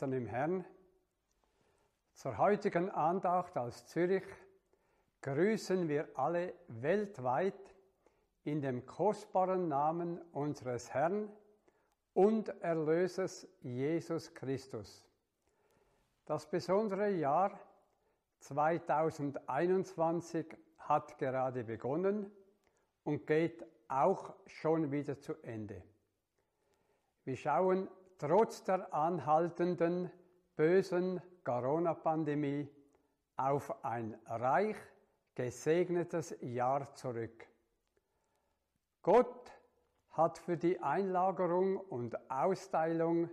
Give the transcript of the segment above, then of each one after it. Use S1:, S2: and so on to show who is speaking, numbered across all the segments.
S1: und
S2: Schwestern im Herrn, zur heutigen Andacht aus Zürich grüßen wir alle weltweit in dem kostbaren Namen unseres Herrn und Erlösers Jesus Christus. Das besondere Jahr 2021 hat gerade begonnen und geht auch schon wieder zu Ende. Wir schauen trotz der anhaltenden bösen Corona-Pandemie auf ein reich gesegnetes Jahr zurück. Gott hat für die Einlagerung und Austeilung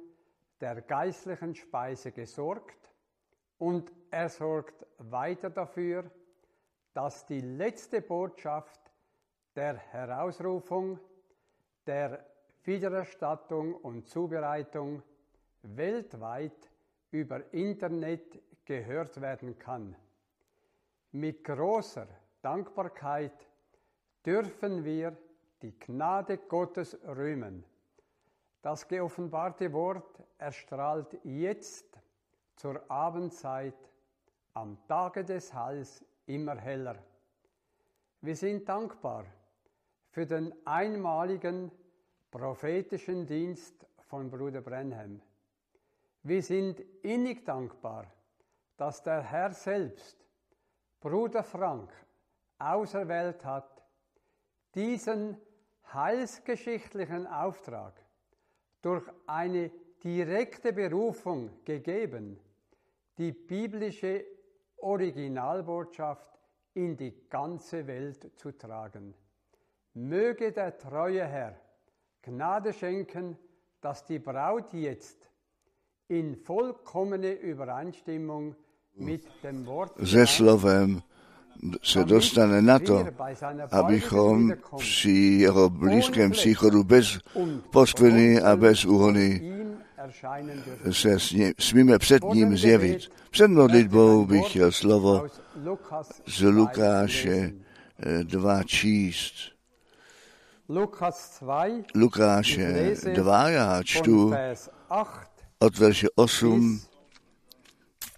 S2: der geistlichen Speise gesorgt und er sorgt weiter dafür, dass die letzte Botschaft der Herausrufung, der Wiedererstattung und Zubereitung weltweit über Internet gehört werden kann. Mit großer Dankbarkeit dürfen wir die Gnade Gottes rühmen. Das geoffenbarte Wort erstrahlt jetzt zur Abendzeit am Tage des Heils immer heller. Wir sind dankbar für den einmaligen prophetischen Dienst von Bruder Brenham. Wir sind innig dankbar, dass der Herr selbst Bruder Frank auserwählt hat, diesen heilsgeschichtlichen Auftrag durch eine direkte Berufung gegeben, die biblische Originalbotschaft in die ganze Welt zu tragen. Möge der treue Herr Gnade schenken, dass die Braut jetzt in vollkommene Übereinstimmung mit dem Wort
S3: ze slovem se dostane na to, abychom při jeho blízkém příchodu bez poskvrny a bez úhony se s ním, smíme před ním zjevit. Před modlitbou bych chtěl slovo z Lukáše eh, dva číst.
S2: Lukas 2,
S3: Lukáše 2, já čtu
S2: Vers 8
S3: od verše 8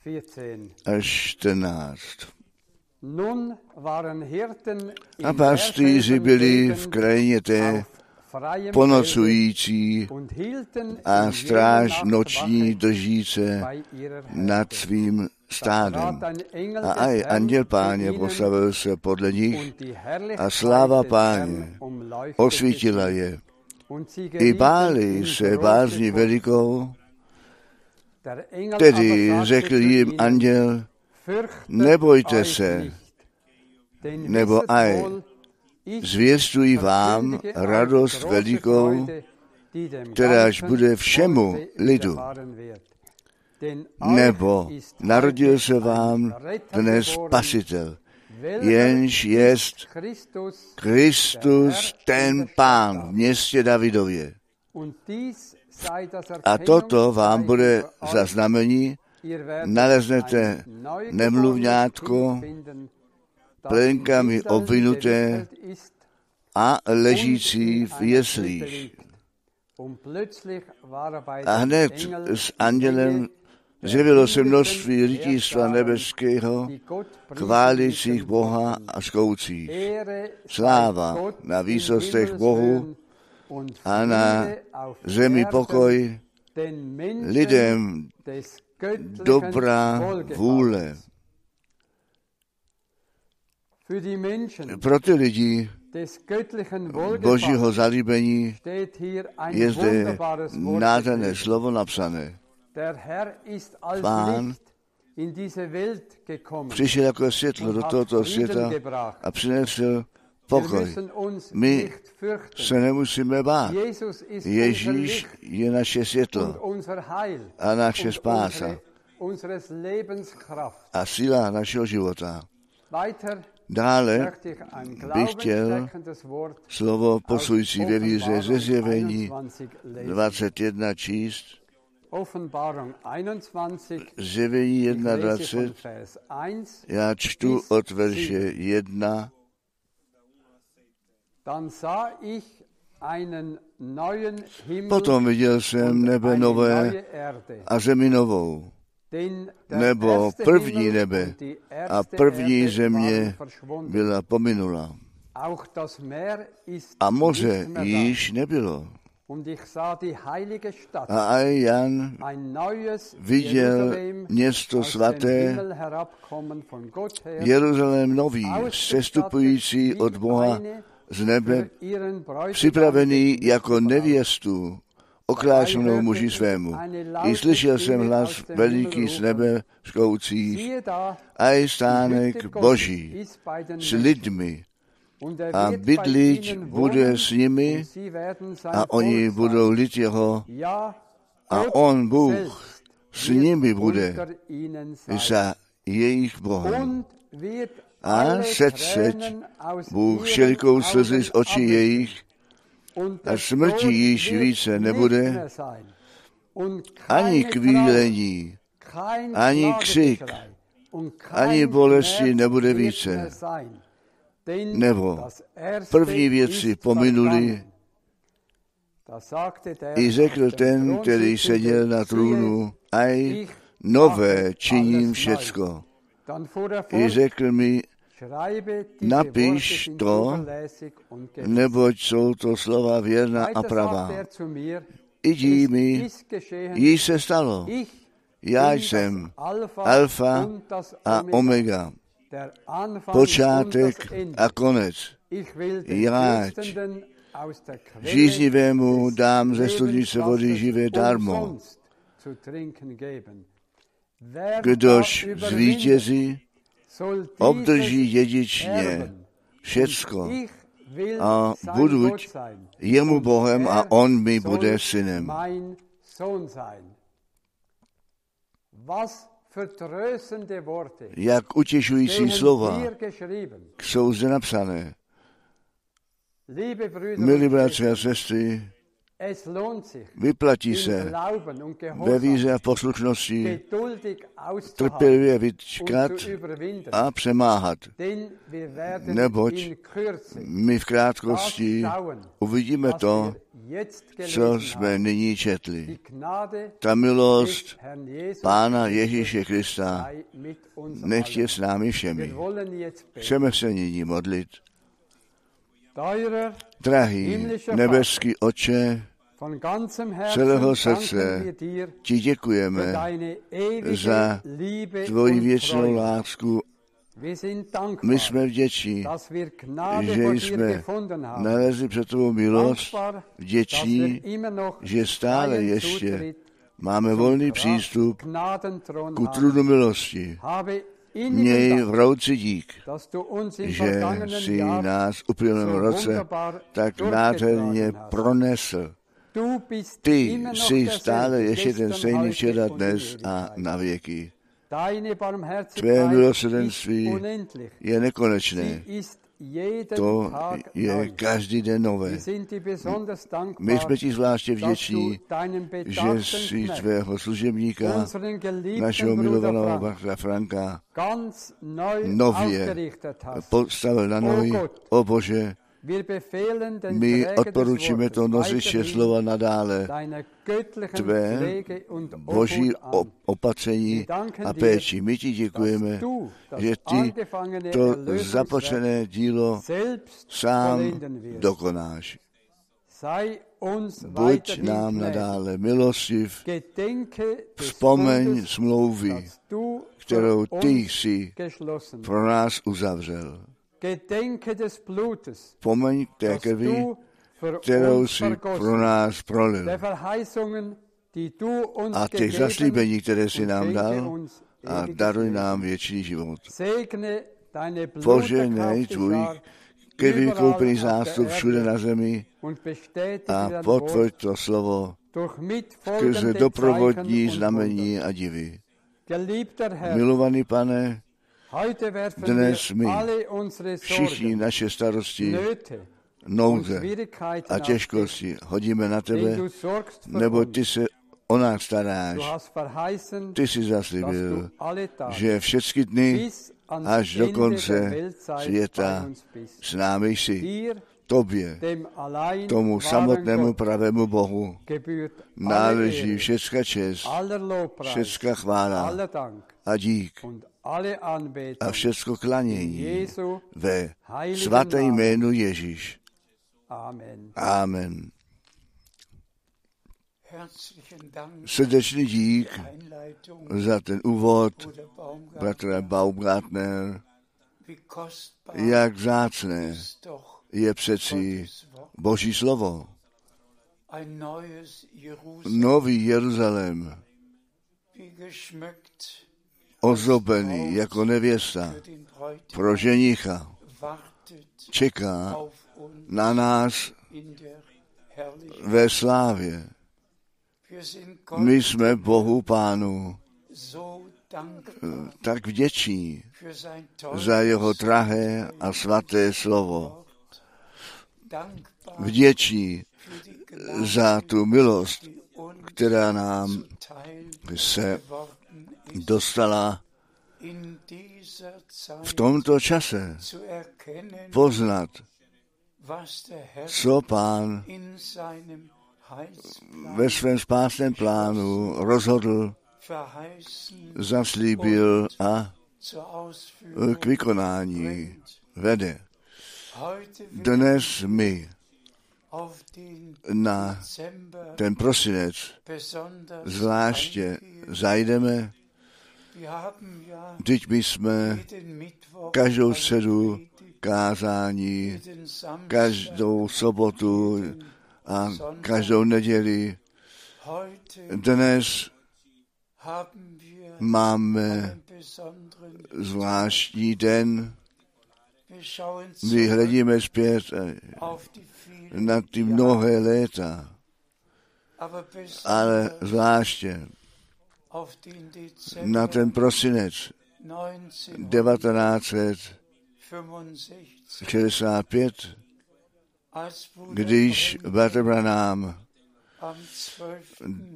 S2: bis 14.
S3: až 14.
S2: Nun waren Hirten
S3: A pastýři byli v krajině té ponocující a stráž noční držíce nad svým stádem.
S2: Engel
S3: A aj anděl páně postavil se podle nich a sláva páně osvítila je. I báli se
S2: Furcht.
S3: velikou, tedy řekl jim anděl, nebojte se, nebo aj zvěstuji vám radost velikou, kteráž bude všemu lidu. Nebo narodil se vám dnes spasitel, jenž jest Kristus ten pán v městě Davidově. A toto vám bude za znamení, naleznete nemluvňátko, plenkami obvinuté a ležící v jeslích.
S2: Er
S3: A hned s andělem zjevilo se množství
S2: Heerscharen,
S3: nebeského, chválících Boha a
S2: sei
S3: Sláva na výsostech Bohu a na zemi pokoj lidem dobrá vůle. Pro ty lidi božího zalíbení je zde nádherné slovo napsané.
S2: Der Herr ist als
S3: Pán
S2: Licht in diese Welt gekommen.
S3: Přišel jako světlo do tohoto světa a přinesl
S2: Wir
S3: pokoj. My. Se nemusíme bát. Ježíš je naše světlo a naše spása a síla našeho života.
S2: Weiter
S3: Dále bych chtěl slovo posující ve víře ze zjevení
S2: 21 lesen.
S3: 21 číst.
S2: Offenbarung 21,
S3: Zjevení
S2: ich lese von
S3: 21,
S2: Vers 1.
S3: já čtu od verše 1.
S2: Dann sah ich einen neuen Himmel
S3: Potom viděl jsem nebe nové a zemi novou, nebo první nebe a první země byla pominula. A moře již nebylo.
S2: Und ich sah die heilige Stadt,
S3: A aj Jan
S2: ein neues
S3: viděl město svaté, Jeruzalém nový, sestupující od Boha z nebe, připravený jako nevěstu, okrášenou muži svému. I slyšel jsem hlas veliký z nebe škoucí,
S2: Siehe da,
S3: a i stánek Boží s lidmi a bydliť
S2: ihnen
S3: bude s nimi a oni budou lid jeho a on, Bůh, s nimi bude za jejich Bohem. A setřeť Bůh všelikou slzy z očí jejich a smrti již více nebude, ani kvílení, ani křik, ani bolesti nebude více. Nebo první věci pominuli, i řekl ten, který seděl na trůnu, aj nové činím všecko. I řekl mi, napiš to, neboť jsou to slova věrná a pravá.
S2: es
S3: mi, již se stalo. Já jsem Alfa a
S2: Omega,
S3: Počátek a konec. Já Žíznivému dám ze studnice vody živé darmo. Kdož zvítězí, obdrží dědičně
S2: erben.
S3: všecko. A
S2: sein.
S3: jemu Bohem
S2: er
S3: a on mi bude synem. Jak utěšující slova jsou zde napsané. Milí bratři a sestry, Vyplatí se ve víře a poslušnosti trpělivě vyčkat a přemáhat. Neboť my v krátkosti uvidíme to, co jsme nyní četli. Ta milost Pána Ježíše Krista nechtě s námi všemi. Chceme se nyní modlit. Drahý nebeský oče, celého srdce ti děkujeme za tvoji věčnou lásku. My jsme vděční, že jsme nalezli před tvou milost, vděční, že stále ještě máme volný přístup ku trůnu milosti. Měj vrouci dík, že si nás v uplynulém roce tak nádherně pronesl. Ty jsi stále ještě ten stejný včera, dnes a na věky. Tvé milosrdenství je nekonečné. To je každý den nové. My jsme ti zvláště vděční, že jsi tvého služebníka, našeho milovaného bratra Franka, nově postavil na nohy. O Bože, my odporučíme to nosiče slova nadále, tvé boží opatření a péči. My ti děkujeme, že ty to započené dílo sám dokonáš. Buď nám nadále milostiv, vzpomeň smlouvy, kterou ty jsi pro nás uzavřel. Pomeň té krvi, kterou si pro nás prolil. A těch zaslíbení, které si nám dal, a daruj nám věčný život. Poženej tvůj krvi vykoupený zástup všude na zemi a potvrď to slovo skrze doprovodní znamení a divy. Milovaný pane, dnes my všichni naše starosti, nouze a těžkosti hodíme na tebe, nebo ty se o nás staráš. Ty jsi zaslíbil, že všechny dny až do konce světa s námi jsi. Tobě, tomu samotnému pravému Bohu, náleží všecka čest, všecka chvála a dík a všecko klanění ve svaté jménu Ježíš. Amen. Srdečný dík za ten úvod, bratra Baumgartner. Jak zácné je přeci Boží slovo. Nový Jeruzalém, ozobený jako nevěsta pro ženicha, čeká na nás ve slávě. My jsme Bohu Pánu tak vděční za jeho trahé a svaté slovo. Vděční za tu milost, která nám se dostala v tomto čase poznat, co pán ve svém spásném plánu rozhodl, zaslíbil a k vykonání vede. Dnes my na ten prosinec zvláště zajdeme Teď my jsme každou středu kázání, každou sobotu a každou neděli. Dnes máme zvláštní den. My hledíme zpět na ty mnohé léta, ale zvláště na ten prosinec 1965, když Bratr Branham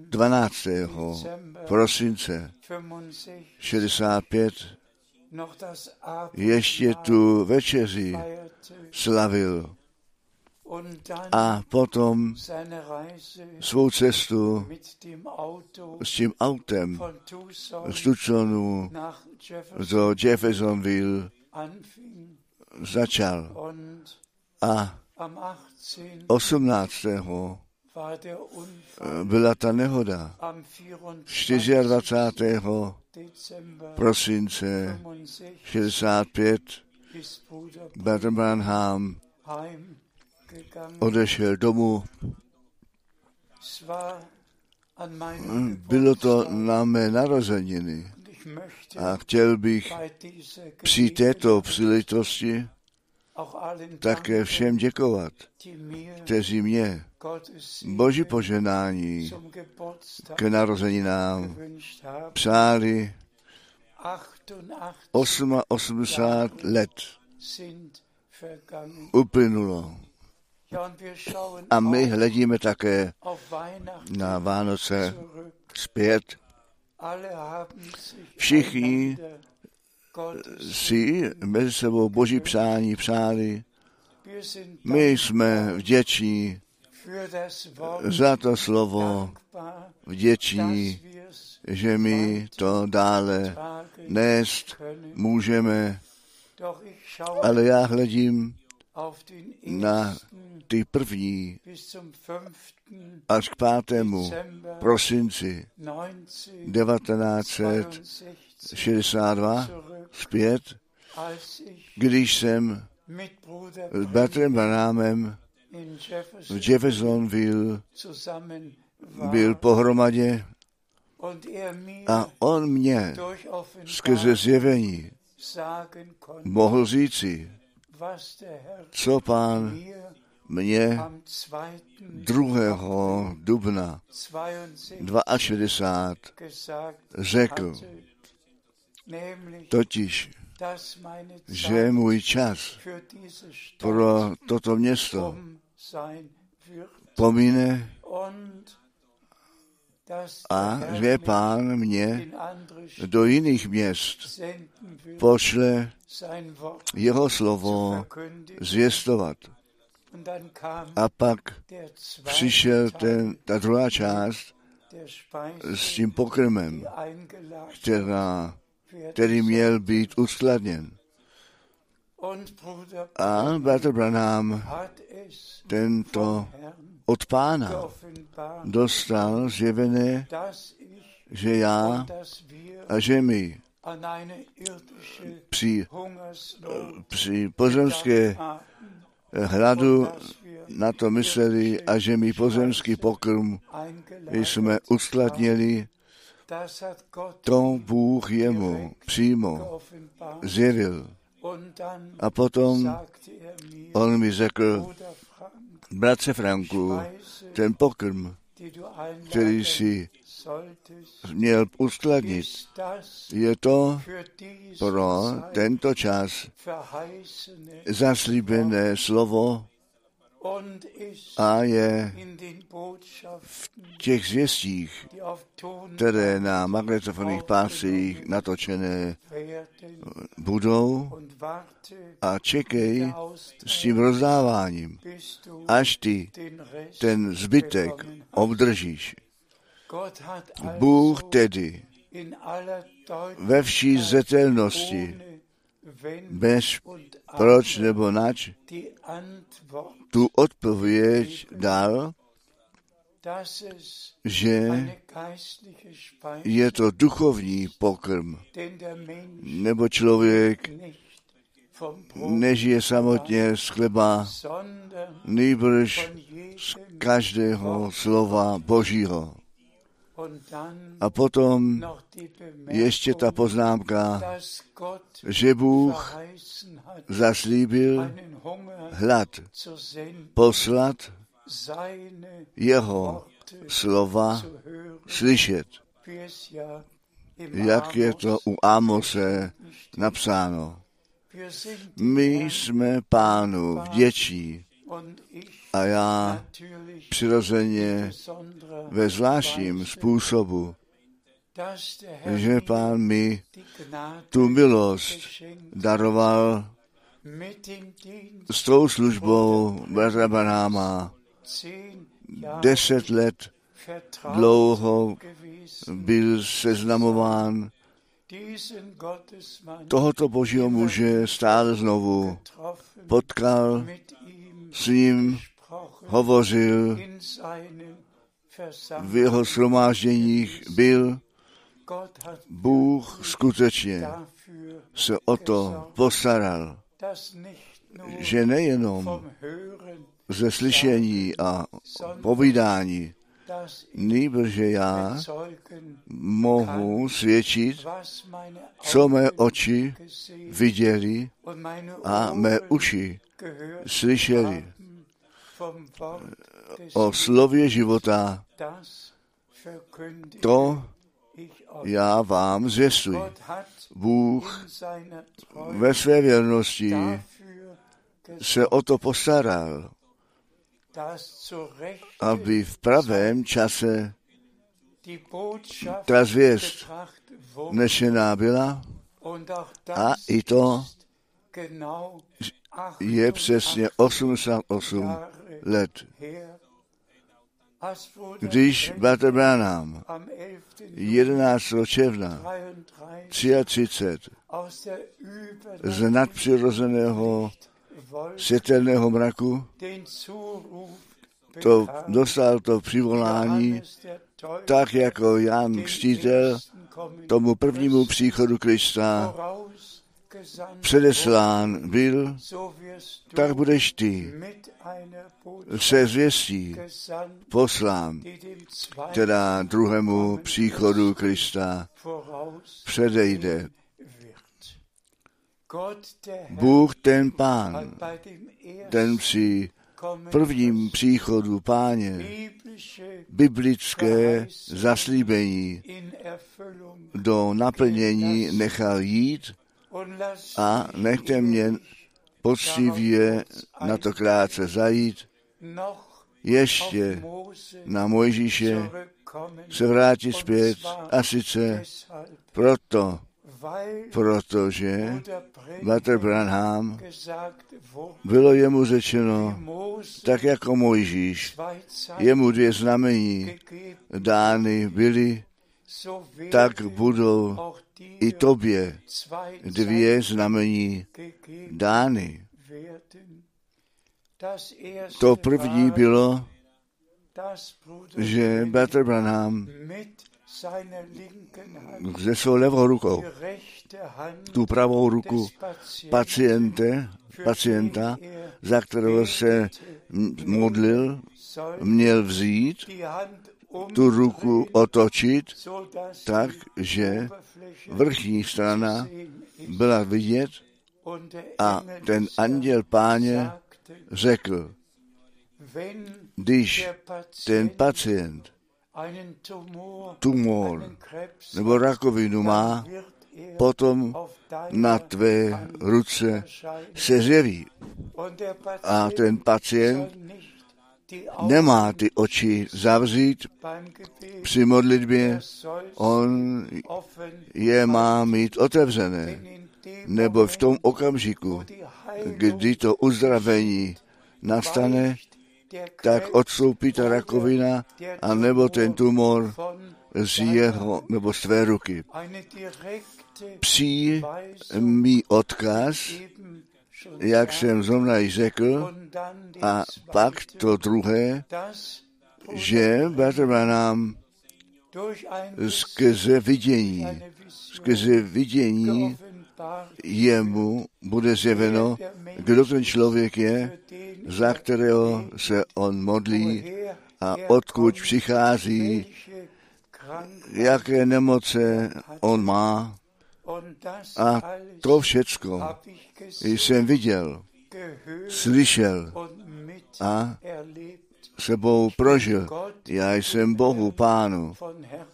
S3: 12. prosince 65 ještě tu večeři slavil a potom svou cestu s tím autem z Tucsonu do Jeffersonville začal. A 18. byla ta nehoda. 24. prosince 65 Bratr Branham odešel domů. Bylo to na mé narozeniny a chtěl bych při této příležitosti také všem děkovat, kteří mě Boží poženání k narozeninám přáli 88 let uplynulo. A my hledíme také na Vánoce zpět. Všichni si mezi sebou boží přání přáli. My jsme vděční za to slovo, vděční, že my to dále nést můžeme. Ale já hledím na ty první až k pátému prosinci 1962 zpět, když jsem s bratrem Banámem v Jeffersonville byl pohromadě a on mě skrze zjevení mohl říci, co pán mě 2. dubna 62 řekl, totiž, že můj čas pro toto město pomine a že pán mě do jiných měst pošle jeho slovo zvěstovat. A pak přišel ten, ta druhá část s tím pokrmem, která, který měl být uskladněn. A bratr Branham tento od pána dostal zjevené, že já a že my při, při pozemské hladu na to mysleli a že my pozemský pokrm jsme uskladnili, to Bůh jemu přímo zjevil. A potom on mi řekl, bratře Franku, ten pokrm, který si měl uskladnit, je to pro tento čas zaslíbené slovo a je v těch zvěstích, které na magnetofonních pásích natočené budou a čekej s tím rozdáváním, až ty ten zbytek obdržíš. Bůh tedy ve vší zetelnosti, bez proč nebo nač, tu odpověď dal, že je to duchovní pokrm, nebo člověk nežije samotně z chleba, nejbrž z každého slova Božího. A potom ještě ta poznámka, že Bůh zaslíbil hlad poslat jeho slova slyšet, jak je to u Amose napsáno. My jsme pánu vděčí A já přirozeně ve zvláštním způsobu, že pán mi tu milost daroval s tou službou bratra Banáma. Deset let dlouho byl seznamován tohoto božího muže stále znovu potkal, s ním hovořil, v jeho shromážděních byl, Bůh skutečně se o to postaral, že nejenom ze slyšení a povídání, nýbrže já mohu svědčit, co mé oči viděli a mé uši slyšeli o slově života. To já vám zvěstuji. Bůh ve své věrnosti se o to postaral, aby v pravém čase ta zvěst nešená byla a i to je přesně 88 let. Když Bater Branham 11. června 33 z nadpřirozeného světelného mraku to dostal to přivolání, tak jako Jan Křtítel tomu prvnímu příchodu Krista předeslán byl, tak budeš ty. Se zvěstí. Poslán, která druhému příchodu Krista. Předejde. Bůh ten pán, ten při prvním příchodu páně biblické zaslíbení do naplnění nechal jít a nechte mě poctivě na to krátce zajít, ještě na Mojžíše se vrátit zpět. A sice proto, protože Bater Branham bylo jemu řečeno, tak jako Mojžíš, jemu dvě znamení dány byly, tak budou i tobě dvě znamení dány. To první bylo, že Bater Branham ze svou levou rukou tu pravou ruku paciente, pacienta, za kterého se modlil, měl vzít, tu ruku otočit tak, že vrchní strana byla vidět a ten anděl páně řekl, když ten pacient tumor nebo rakovinu má, potom na tvé ruce se zjeví. A ten pacient nemá ty oči zavřít při modlitbě, on je má mít otevřené. Nebo v tom okamžiku, kdy to uzdravení nastane, tak odstoupí ta rakovina a nebo ten tumor z jeho nebo z tvé ruky. Přímý odkaz, jak jsem zrovna již řekl, a pak to druhé, že Bratr nám skrze vidění, skrze vidění jemu bude zjeveno, kdo ten člověk je, za kterého se on modlí a odkud přichází, jaké nemoce on má. A to všecko jsem viděl, slyšel a sebou prožil. Já jsem Bohu Pánu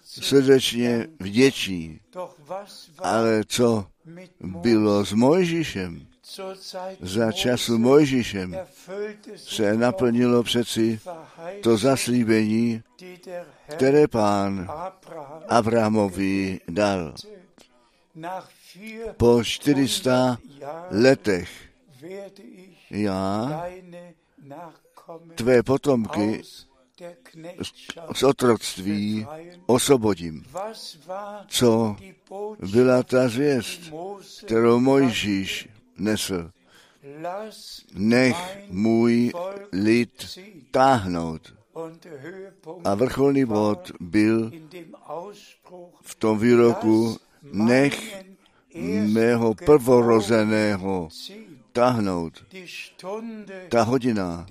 S3: srdečně vděčný. Ale co bylo s Mojžíšem?
S4: za času Mojžíšem se naplnilo přeci to zaslíbení, které pán Abrahamovi dal. Po 400 letech já tvé potomky z otroctví osvobodím. Co byla ta zvěst, kterou Mojžíš nesl? Nech můj lid táhnout. A vrcholný bod byl v tom výroku, nech mého prvorozeného táhnout. Ta hodina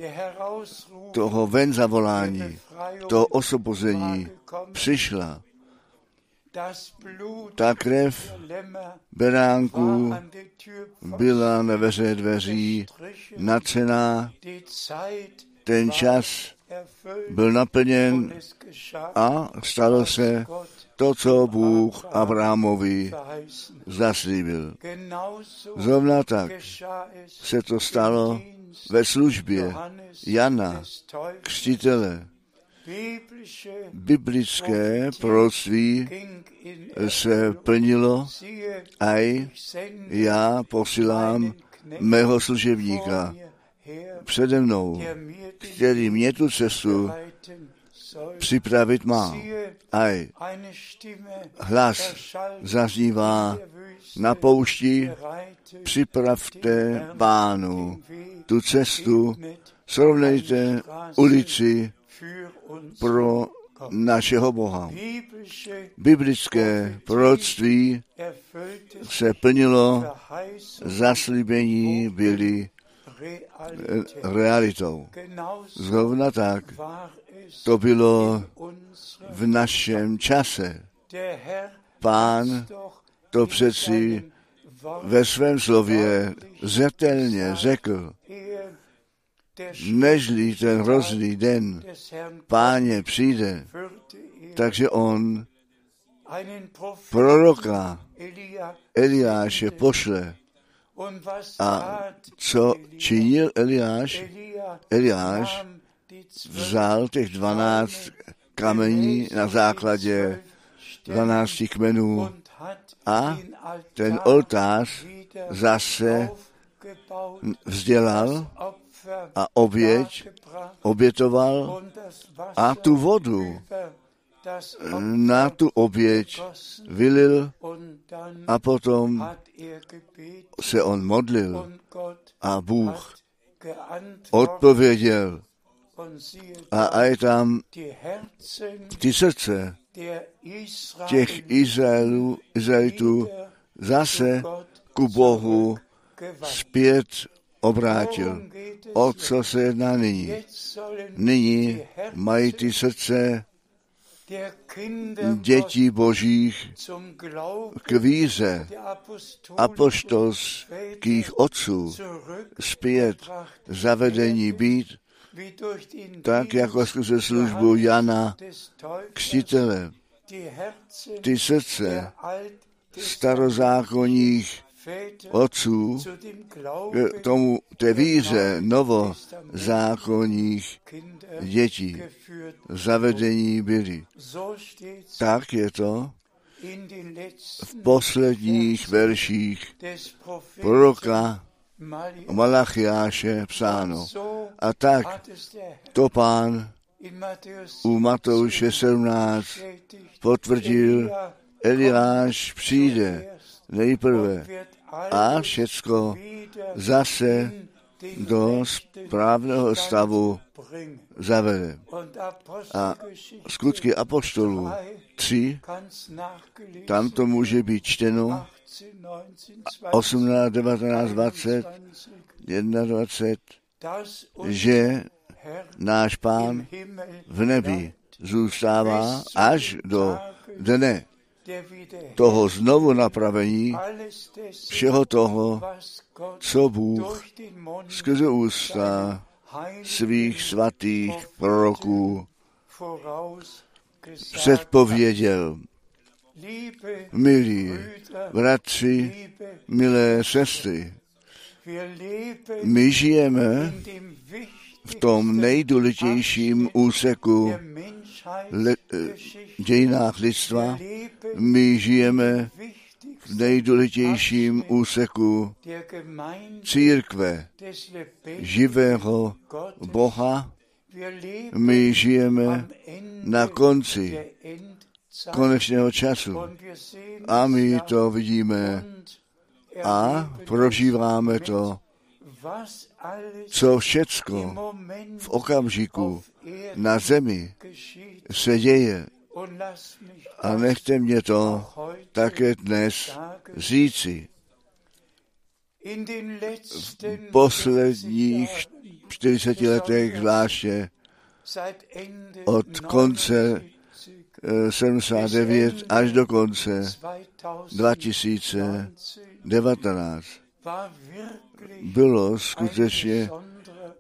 S4: toho ven zavolání, toho osvobození přišla. Ta krev beránku byla na veře dveří natřená, ten čas byl naplněn a stalo se to, co Bůh Abrahamovi zaslíbil. Zrovna tak se to stalo ve službě Jana, křtitele. Biblické proroctví se plnilo a já posílám mého služebníka přede mnou, který mě tu cestu připravit má. Aj hlas zaznívá na poušti, připravte pánu tu cestu, srovnejte ulici pro našeho Boha. Biblické proroctví se plnilo, zaslíbení byly realitou. Zrovna tak to bylo v našem čase. Pán to přeci ve svém slově zetelně řekl, nežli ten hrozný den páně přijde, takže on proroka Eliáše pošle. A co činil Eliáš? Eliáš vzal těch dvanáct kamení na základě dvanácti kmenů a ten oltář zase vzdělal a oběť obětoval a tu vodu na tu oběť vylil a potom se on modlil a Bůh odpověděl a, a je tam ty srdce těch Izraelů, Izraelitů zase ku Bohu zpět obrátil. O co se jedná nyní? Nyní mají ty srdce dětí božích k víře apoštolských otců zpět zavedení být, tak jako skrze službu Jana Křtitele. Ty srdce starozákonních otců k tomu té víře novozákonních dětí zavedení byli. Tak je to v posledních verších proroka Malachiáše psáno. A tak to pán u Matouše 17 potvrdil, Eliáš přijde nejprve a všecko zase do správného stavu zavede. A skutky apoštolů 3, tam to může být čteno 18, 19, 20, 21, že náš pán v nebi zůstává až do dne toho znovu napravení všeho toho, co Bůh skrze ústa svých svatých proroků předpověděl. Milí bratři, milé sestry, My žijeme v tom nejdůležitějším úseku le, dějinách lidstva. My žijeme v nejdůležitějším úseku církve živého Boha. My žijeme na konci konečného času a my to vidíme a prožíváme to, co všecko v okamžiku na zemi se děje. A nechte mě to také dnes říci. V posledních 40 letech zvláště od konce 79 až do konce 2019 bylo skutečně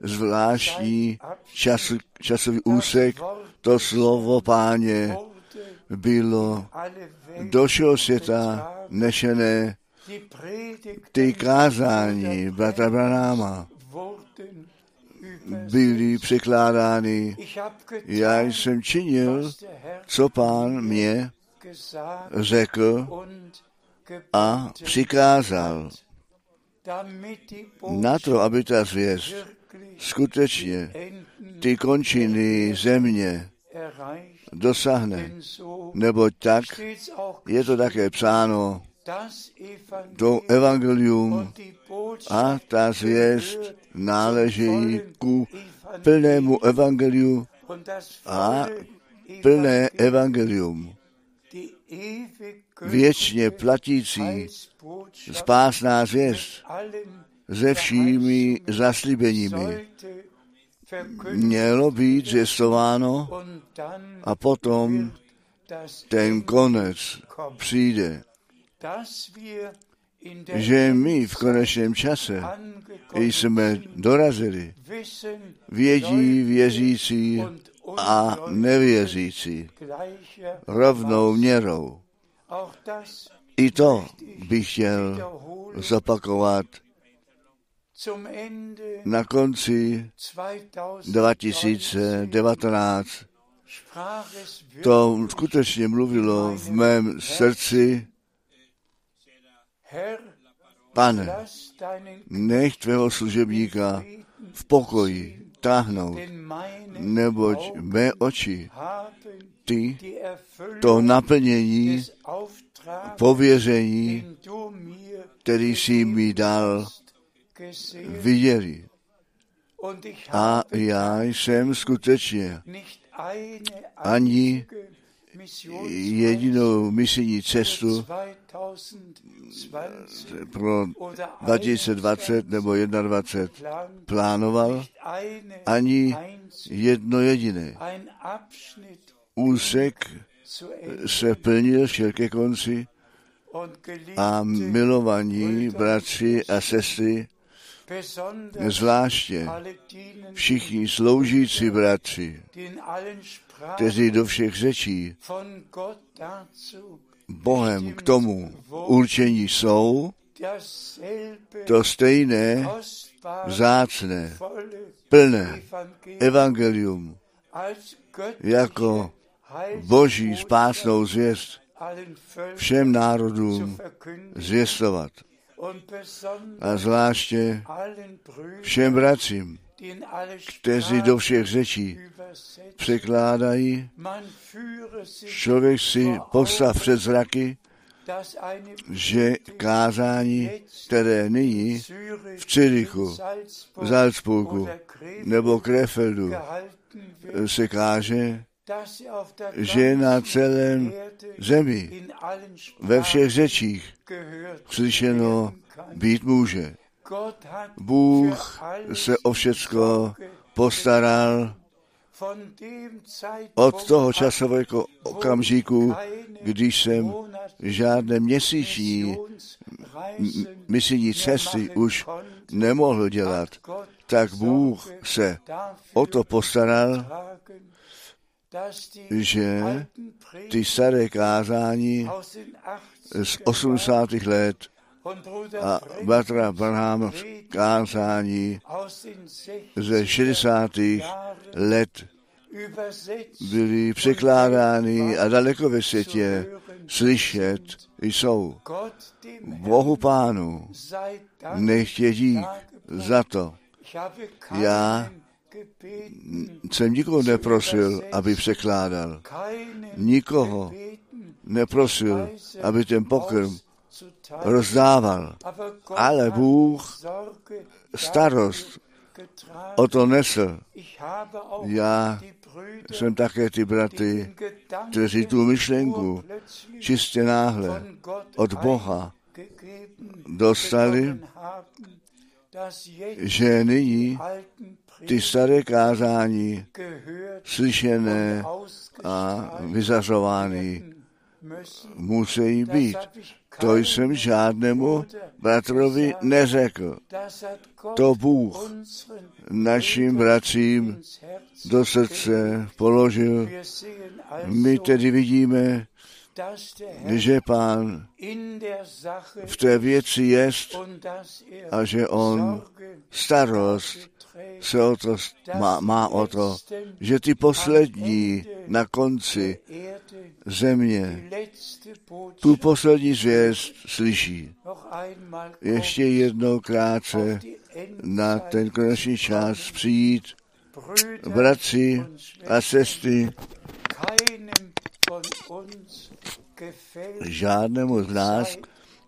S4: zvláštní čas, časový úsek. To slovo páně bylo do všeho světa nešené ty kázání bratra Branáma byly překládány. Já jsem činil, co pán mě řekl a přikázal. Na to, aby ta zvěst skutečně ty končiny země dosáhne. Neboť tak je to také psáno, to evangelium a ta zvěst náleží ku plnému evangeliu a plné evangelium. Věčně platící spásná zvěst se všími zaslíbeními mělo být zjistováno a potom ten konec přijde. Že my v konečném čase jsme dorazili, vědí věřící a nevěřící rovnou měrou. I to bych chtěl zopakovat. Na konci 2019 to skutečně mluvilo v mém srdci, pane, nech tvého služebníka v pokoji táhnout, neboť mé oči, ty to naplnění pověření, který jsi mi dal, viděli. A já jsem skutečně ani jedinou misijní cestu pro 2020 nebo 2021 plánoval, ani jedno jediné. Úsek se plnil všel ke konci a milovaní bratři a sestry, zvláště všichni sloužící bratři, kteří do všech řečí Bohem k tomu určení jsou, to stejné, zácné, plné evangelium jako boží spásnou zvěst všem národům zvěstovat. A zvláště všem bratřím, kteří do všech řečí překládají, člověk si postav před zraky, že kázání, které nyní v Cirichu, v Salzburgu nebo Krefeldu se káže, že na celém zemi, ve všech řečích slyšeno být může. Bůh se o všecko postaral. Od toho časového okamžiku, když jsem žádné měsíční misijní cesty už nemohl dělat, tak Bůh se o to postaral, že ty staré kázání z 80. let a Batra Branham kázání ze 60. let byly překládány a daleko ve světě slyšet jsou. Bohu Pánu nech je dík za to. Já jsem nikoho neprosil, aby překládal. Nikoho neprosil, aby ten pokrm rozdával. Ale Bůh starost o to nesl. Já jsem také ty bratry, kteří tu myšlenku čistě náhle od Boha dostali, že nyní ty staré kázání slyšené a vyzařovány musí být. To jsem žádnému bratrovi neřekl. To Bůh našim bratřím do srdce položil. My tedy vidíme, že pán v té věci jest a že on starost se o to má, má o to, že ty poslední na konci země tu poslední zvěst slyší. Ještě jednou krátce na ten konečný čas přijít bratři a sestry žádnému z nás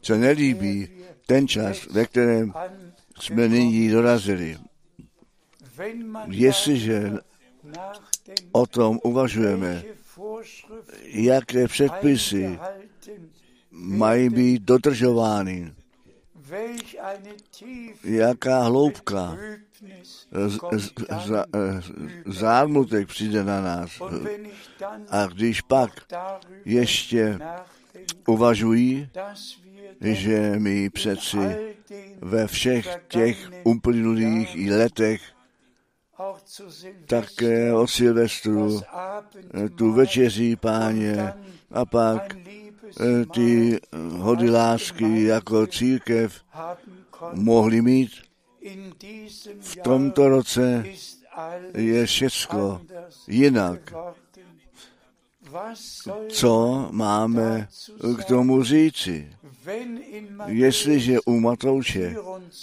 S4: se nelíbí ten čas, ve kterém jsme nyní dorazili. Jestliže o tom uvažujeme, jaké předpisy mají být dodržovány, jaká hloubka zármutek přijde na nás. A když pak ještě uvažují, že my přeci ve všech těch uplynulých letech také o Silvestru, tu večeří páně a pak ty hody lásky jako církev mohli mít. V tomto roce je všecko jinak. Co máme k tomu říci? Jestliže u Matouše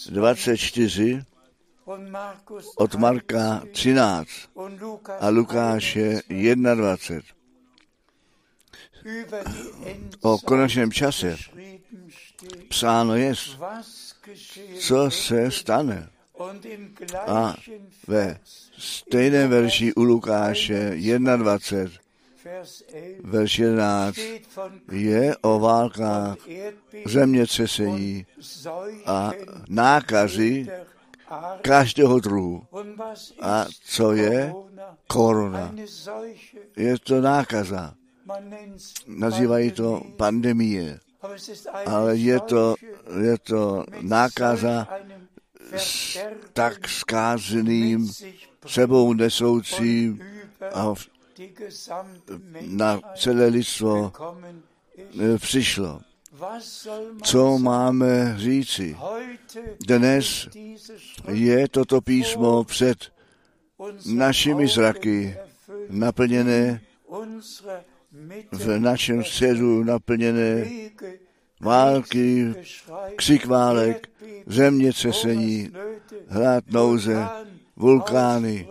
S4: 24 od Marka 13 a Lukáše 21 o konečném čase psáno je, co se stane. A ve stejném verši u Lukáše 21, verš 11, je o válkách, zemětřesení a nákazy každého druhu. A co je korona? Je to nákaza. Nazývají to pandemie. Ale je to, je to nákaza s tak zkázeným sebou nesoucím a na celé lidstvo přišlo. Co máme říci? Dnes je toto písmo před našimi zraky naplněné v našem středu naplněné války, křik válek, zemětřesení, hlad nouze, vulkány,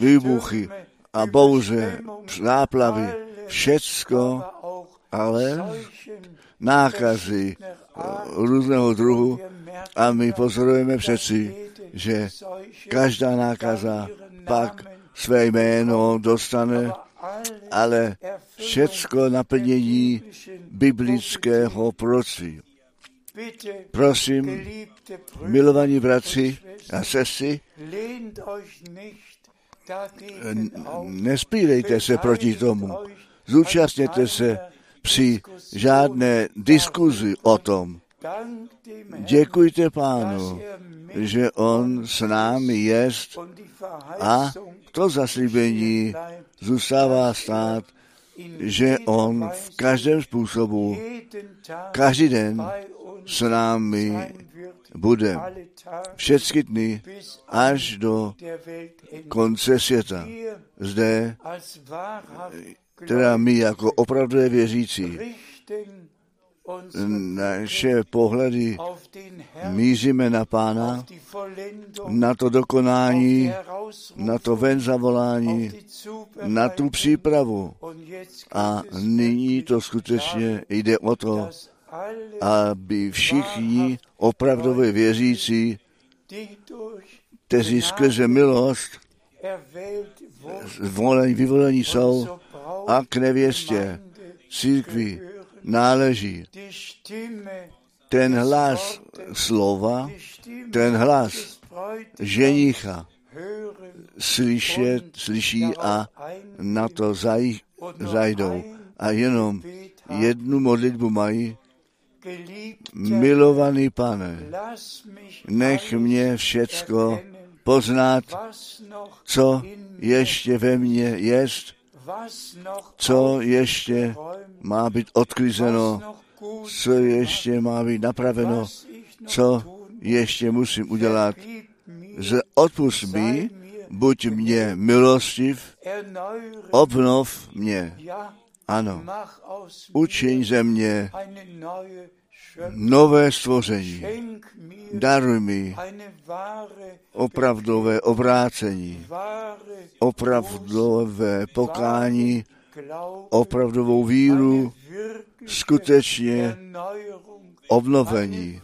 S4: výbuchy a bouře, záplavy, všecko, ale nákazy různého druhu a my pozorujeme přeci, že každá nákaza pak své jméno dostane, ale všecko naplnění biblického proroctví. Prosím, milovaní bratři a sestry, nespírejte se proti tomu. Zúčastněte se při žádné diskuzi o tom. Děkujte pánu, že on s námi jest a to zaslíbení zůstává stát, že on v každém způsobu, každý den s námi bude všechny dny až do konce světa. Zde, teda my jako opravdové věřící, naše pohledy míříme na Pána, na to dokonání, na to ven zavolání, na tu přípravu. A nyní to skutečně jde o to, aby všichni opravdové věřící, kteří skrze milost zvolení, vyvolení jsou a k nevěstě církvi náleží. Ten hlas slova, ten hlas ženicha slyšet, slyší a na to zaj, zajdou. A jenom jednu modlitbu mají, milovaný pane, nech mě všecko poznat, co ještě ve mně jest, co ještě má být odklizeno, co ještě má být napraveno, co ještě musím udělat. Z odpust mi, buď mě milostiv, obnov mě. Ano, učiň ze mě nové stvoření. Daruj mi opravdové obrácení, opravdové pokání, opravdovou víru, skutečně obnovení,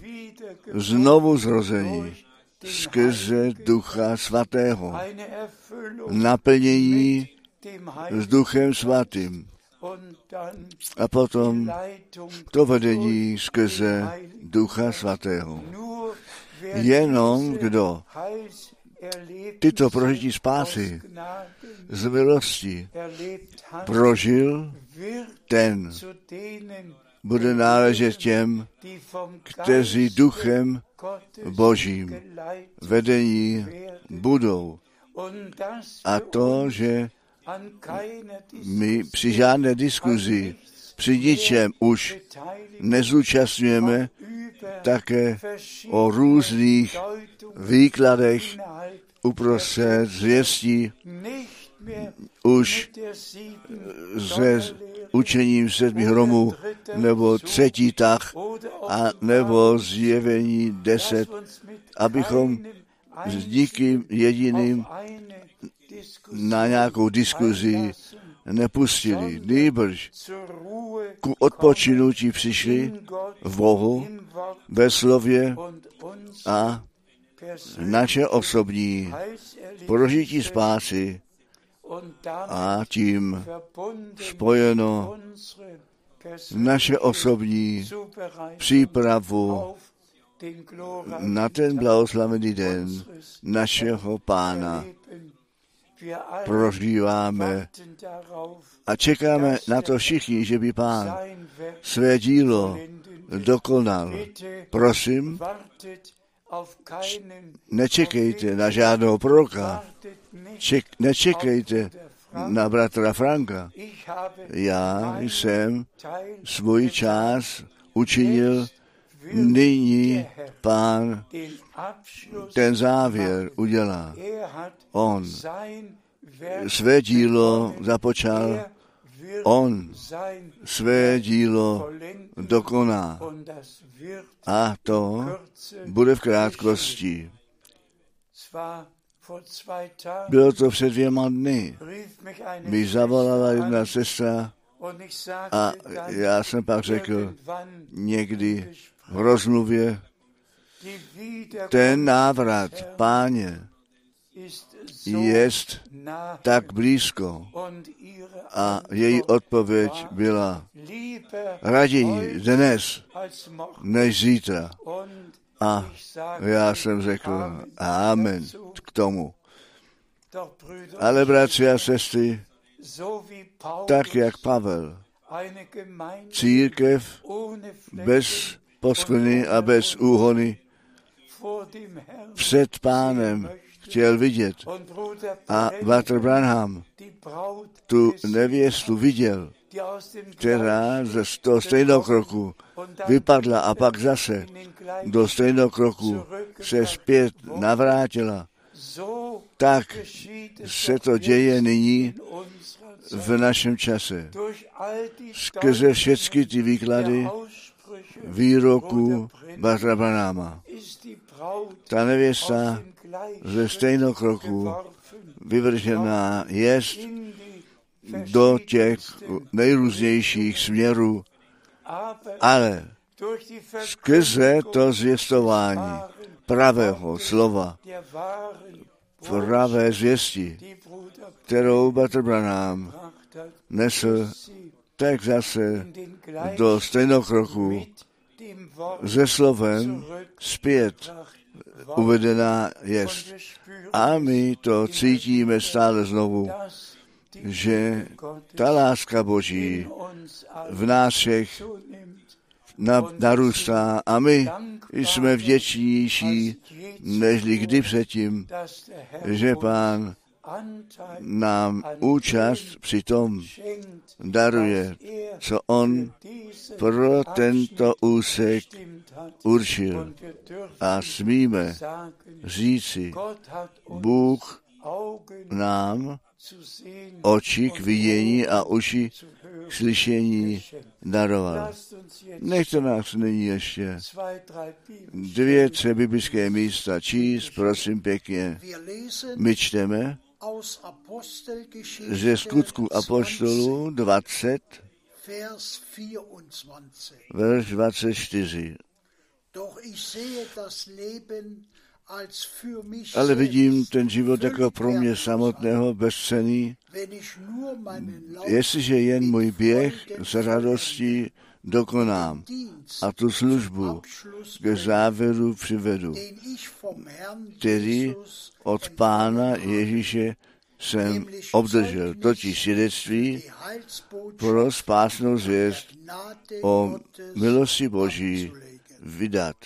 S4: znovu zrození skrze Ducha Svatého, naplnění s Duchem Svatým a potom to vedení skrze Ducha Svatého. Jenom kdo tyto prožití spásy z milosti prožil, ten bude náležet těm, kteří duchem Božím vedení budou. A to, že my při žádné diskuzi, při ničem už nezúčastňujeme také o různých výkladech uprostřed zvěstí už se učením sedmi hromů, nebo třetí tah, a nebo zjevení deset, abychom s nikým jediným na nějakou diskuzi nepustili. Nýbrž ku odpočinutí přišli v Bohu, ve slově a naše osobní prožití spásy a tím spojeno naše osobní přípravu na ten blahoslavený den našeho Pána prožíváme a čekáme na to všichni, že by Pán své dílo dokonal. Prosím, nečekejte na žádného proroka, ček, nečekejte na bratra Franka. Já jsem svůj čas učinil, nyní pán ten závěr udělá. On své dílo započal, on své dílo dokoná. A to bude v krátkosti. Bylo to před dvěma dny. Mi zavolala jedna sestra a já jsem pak řekl někdy rozmluvě, ten návrat, páně, jest tak blízko. A její odpověď byla raději dnes než zítra. A já jsem řekl amen k tomu. Ale bratři a sestry, tak jak Pavel, církev bez poskvrny a bez úhony před pánem
S3: chtěl vidět. A Walter Branham tu nevěstu viděl, která ze toho stejného kroku vypadla a pak zase do stejného kroku se zpět navrátila. Tak se to děje nyní v našem čase. Skrze všechny ty výklady výroku Batrabanáma. Ta nevěsta ze stejného kroku vyvržená jest do těch nejrůznějších směrů, ale skrze to zvěstování pravého slova, pravé zvěsti, kterou Branham nesl, tak zase do stejného kroku se slovem zpět uvedená jest. A my to cítíme stále znovu, že ta láska Boží v nás všech narůstá a my jsme vděčnější, nežli kdy předtím, že Pán nám účast při tom daruje, co on pro tento úsek určil. A smíme říci, Bůh nám oči k vidění a uši k slyšení daroval. Nechte nás nyní ještě dvě, tři biblické místa číst, prosím pěkně. My čteme ze skutku apoštolů 20, verš 24. Ale vidím ten život jako pro mě samotného bezcený, jestliže jen můj běh s radostí dokonám a tu službu k závěru přivedu, který od Pána Ježíše jsem obdržel, totiž svědectví pro spásnou zvěst o milosti Boží vydat.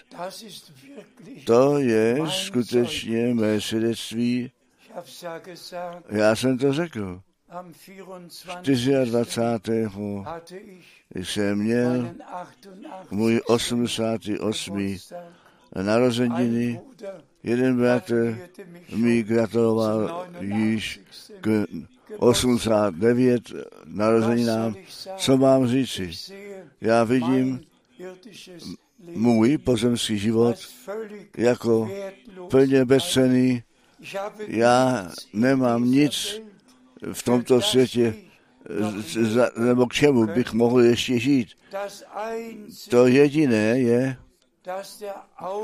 S3: To je skutečně mé svědectví. Já jsem to řekl. 24. jsem měl můj 88. narozeniny. Jeden bratr mi gratuloval již k 89 narozeninám. Co mám říci? Já vidím můj pozemský život jako plně bezcený. Já nemám nic v tomto světě, nebo k čemu bych mohl ještě žít. To jediné je,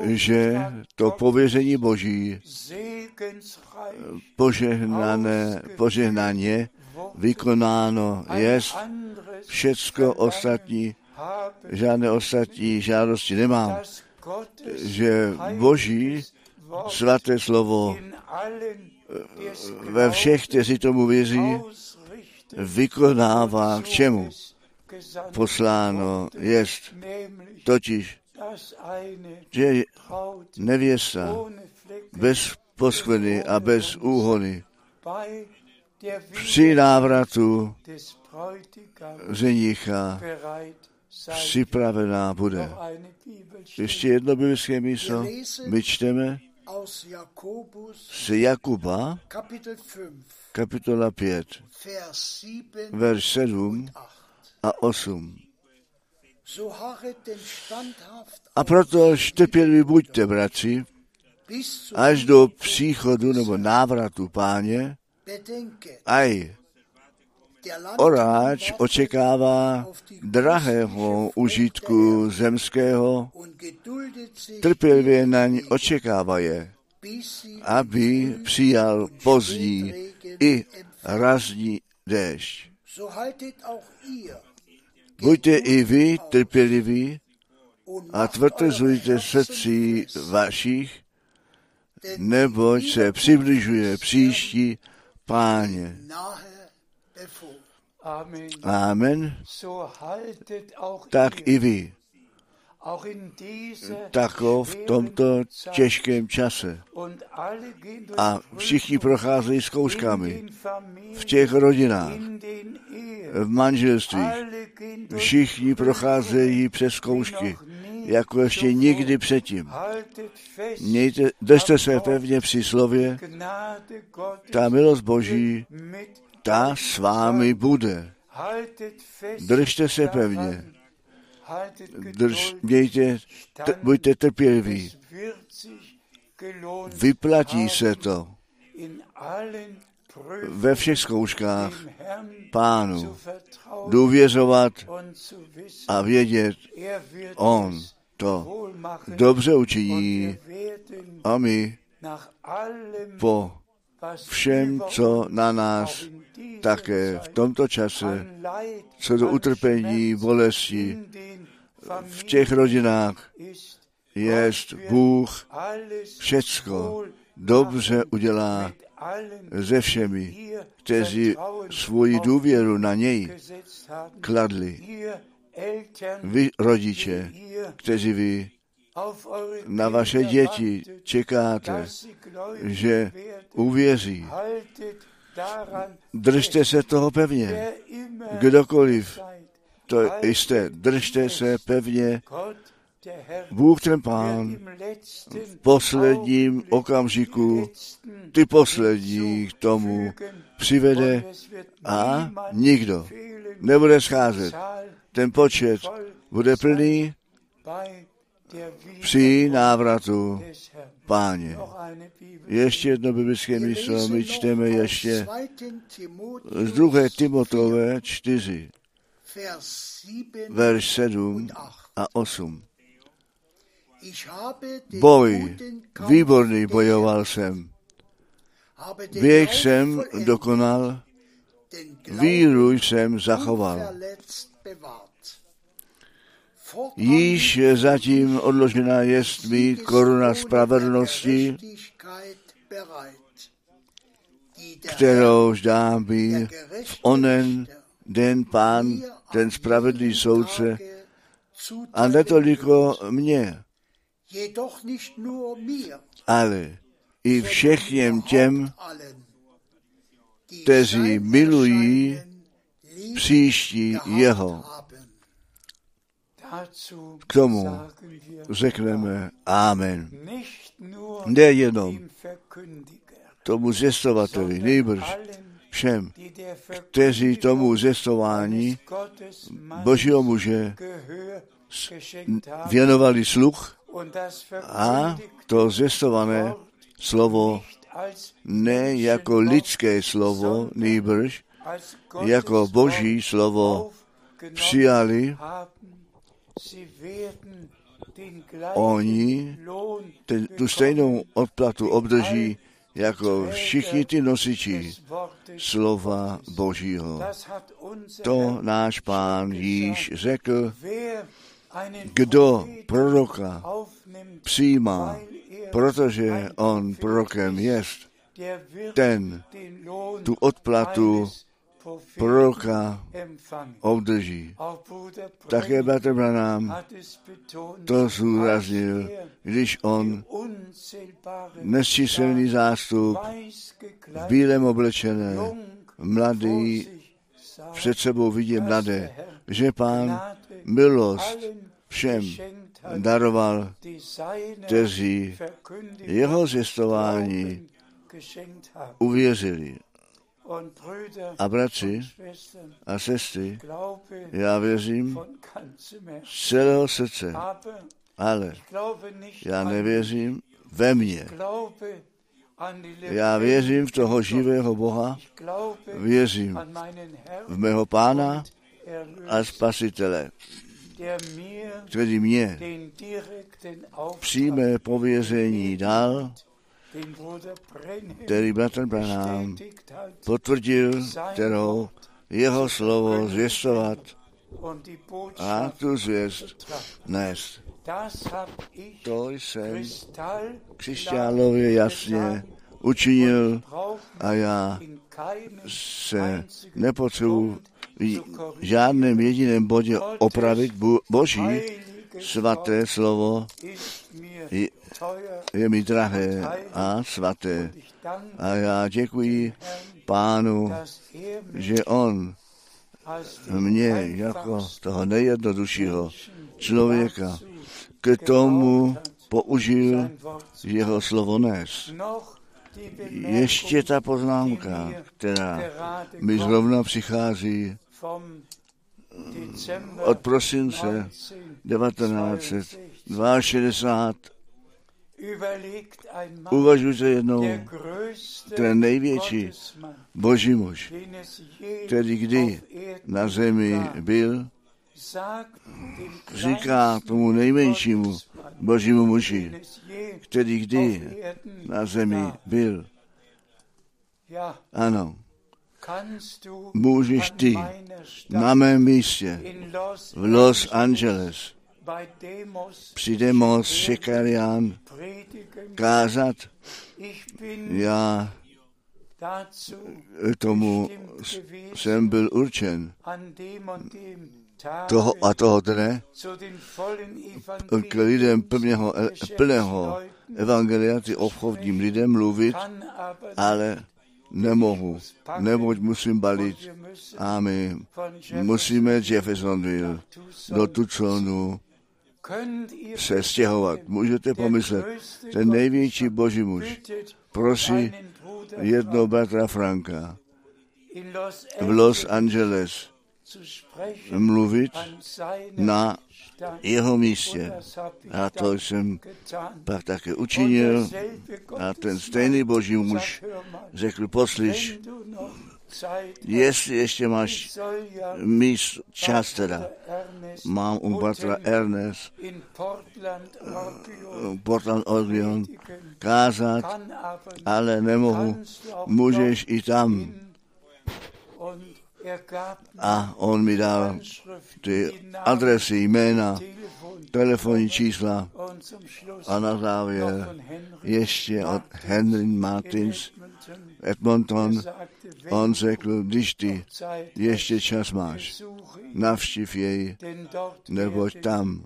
S3: že to pověření Boží požehnané, požehnaně vykonáno je všecko ostatní, žádné ostatní žádosti nemám, že Boží svaté slovo ve všech, kteří tomu věří, vykonává k čemu posláno jest, totiž, že nevěsta bez poskvrny a bez úhony při návratu ženicha připravená bude. Ještě jedno biblické místo. My čteme z Jakuba, kapitola 5, verš 7 a 8. A proto trpěliví buďte, bratři, až do příchodu nebo návratu páně, aj Oráč očekává drahého užitku zemského, trpělivě na ní očekává je, aby přijal pozdní i razní déšť. Buďte i vy trpěliví a tvrdezujte srdcí vašich, neboť se přibližuje příští páně. Amen. Tak i vy. tako v tomto těžkém čase. A všichni procházejí zkouškami. V těch rodinách, v manželství. Všichni procházejí přes zkoušky, jako ještě nikdy předtím. Mějte, držte se pevně při slově, ta milost Boží, ta s vámi bude. Držte se pevně drž, mějte, t, buďte trpěliví. Vyplatí se to ve všech zkouškách pánu důvěřovat a vědět, on to dobře učiní a my po všem, co na nás také v tomto čase, co do utrpení, bolesti, v těch rodinách jest Bůh všecko dobře udělá ze všemi, kteří svoji důvěru na něj kladli. Vy, rodiče, kteří vy na vaše děti čekáte, že uvěří. Držte se toho pevně. Kdokoliv to jste, držte se pevně. Bůh ten pán v posledním okamžiku, ty poslední k tomu přivede a nikdo nebude scházet. Ten počet bude plný při návratu páně. Ještě jedno biblické místo, my čteme ještě z 2. Timotové 4 verš 7 a 8. Boj, výborný bojoval jsem. Běh jsem dokonal, víru jsem zachoval. Již zatím odložená jest mi koruna spravedlnosti, kterou mi v onen den pán ten spravedlý soudce, a netoliko mě, ale i všem těm, kteří milují příští jeho. K tomu řekneme Amen. Nejenom tomu zjistovateli, nejbrž všem, kteří tomu zjistování Božího muže věnovali sluch a to zjistované slovo ne jako lidské slovo, nýbrž jako boží slovo přijali, oni ten, tu stejnou odplatu obdrží jako všichni ty nosiči slova Božího. To náš pán již řekl, kdo proroka přijímá, protože on prorokem jest, ten tu odplatu proroka obdrží. Také bratr Branham to zúraznil, když on nesčíselný zástup v bílém oblečené, mladý, před sebou vidí mladé, že pán milost všem daroval, kteří jeho zjistování uvěřili. A bratři a sestry, já věřím z celého srdce, ale já nevěřím ve mně. Já věřím v toho živého Boha, věřím v mého Pána a Spasitele, který mě přímé pověření dal, který bratr Branham potvrdil, kterou jeho slovo zvěstovat a tu zvěst nést. To jsem křišťálově jasně učinil a já se nepotřebuji v žádném jediném bodě opravit Boží
S4: Svaté slovo je, je mi drahé a svaté. A já děkuji pánu, že on mě jako toho nejjednoduššího člověka k tomu použil jeho slovo nes. Ještě ta poznámka, která mi zrovna přichází od prosince 1962. Uvažujte jednou, ten největší boží muž, který kdy na zemi byl, říká tomu nejmenšímu božímu muži, který kdy na zemi byl. Ano, můžeš ty na mém místě v Los Angeles při Demos Šekarian kázat. Já tomu jsem byl určen toho a toho dne k lidem plného, plného evangelia, ty obchodním lidem mluvit, ale nemohu, neboť musím balit a my musíme Jeffersonville do Tucsonu se stěhovat. Můžete pomyslet, ten největší boží muž prosí jedno bratra Franka v Los Angeles mluvit na jeho místě. A to jsem pak také učinil. A ten stejný boží muž řekl, poslyš, jestli ještě máš míst, čas teda, mám u bratra Ernest, Portland, Oregon, kázat, ale nemohu, můžeš i tam. A on mi dal ty adresy, jména, telefonní čísla a na závěr ještě od Henry Martins Edmonton. On řekl, když ty ještě čas máš, navštiv jej, neboť tam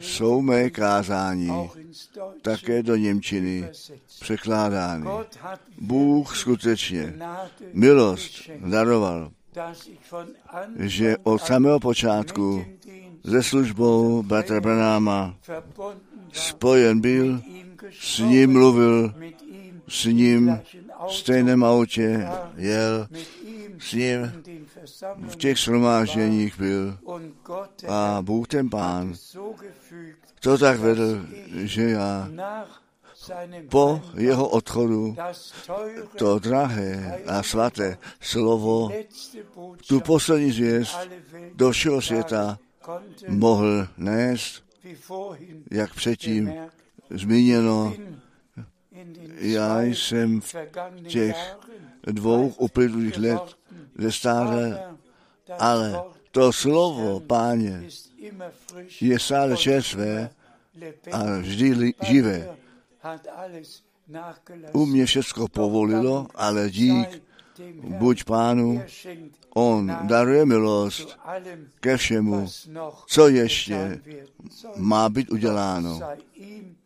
S4: jsou mé kázání také do Němčiny překládány. Bůh skutečně milost daroval, že od samého počátku se službou bratra Branáma spojen byl, s ním mluvil, s ním stejném autě jel, s ním v těch shromážděních byl. a Bůh ten pán to tak vedl, že já po jeho odchodu to drahé a svaté slovo, tu poslední zvěst do všeho světa mohl nést, jak předtím zmíněno, já jsem v těch dvou uplynulých let ze stále, ale to slovo, páně, je stále čerstvé a vždy živé. U mě všechno povolilo, ale dík buď pánu, on daruje milost ke všemu, co ještě má být uděláno.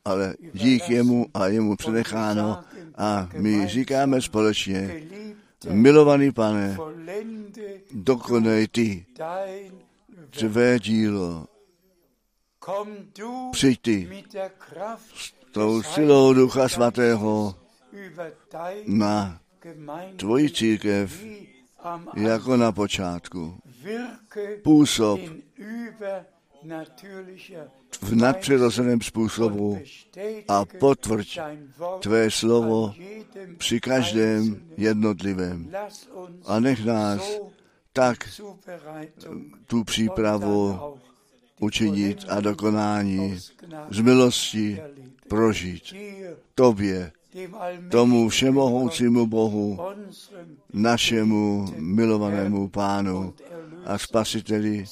S4: Ale dík jemu a jemu přenecháno a my říkáme společně, milovaný pane, dokonej ty tvé dílo. Přijď ty s tou silou Ducha Svatého na tvoji církev jako na počátku. Působ v nadpřirozeném způsobu a potvrď tvé slovo při každém jednotlivém. A nech nás tak tu přípravu učinit a dokonání z milosti prožít. Tobě, tomu všemohoucímu Bohu, našemu milovanému Pánu a Spasiteli,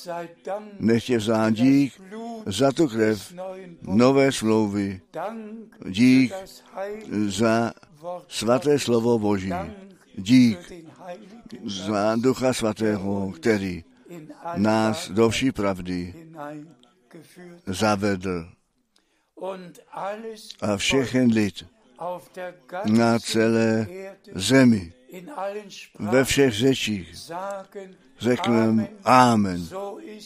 S4: nech je vzán dík za tu krev nové smlouvy, dík za svaté slovo Boží, dík za Ducha Svatého, který nás do vší pravdy
S3: zavedl. A všechen lid na celé zemi, ve všech řečích, řekneme Amen.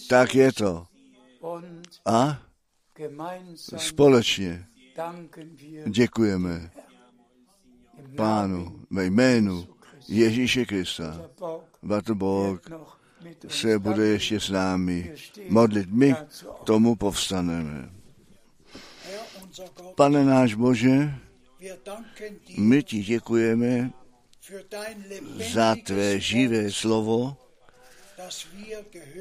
S3: Tak je to. A společně děkujeme Pánu ve jménu Ježíše Krista. Vatrbok se bude ještě s námi modlit. My tomu povstaneme. Pane náš Bože, my ti děkujeme za tvé živé slovo,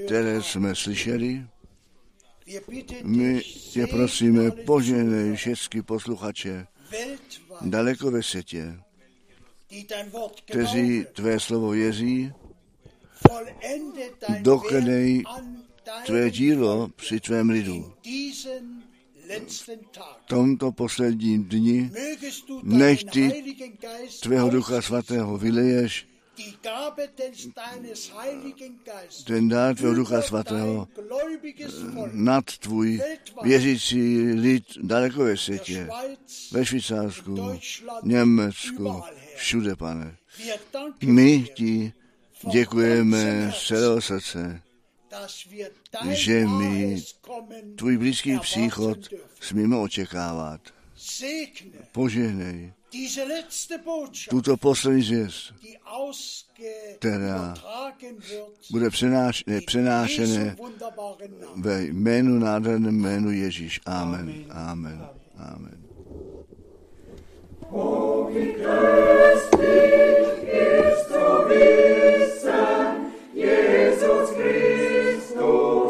S3: které jsme slyšeli. My tě prosíme, poženej všechny posluchače daleko ve světě, kteří tvé slovo věří, dokonej tvé dílo při tvém lidu. V tomto posledním dni, než ty tvého ducha svatého vyleješ, ten dár tvého ducha svatého nad tvůj věřící lid daleko ve světě, ve Švýcarsku, Německu, všude, pane. My ti děkujeme z celého srdce, že my tvůj blízký příchod smíme očekávat. Požehnej tuto poslední zvěst, která bude přenáš, ne, přenášené ve jménu, nádherném jménu Ježíš. Amen. Amen. Amen. Amen. Jesus snow.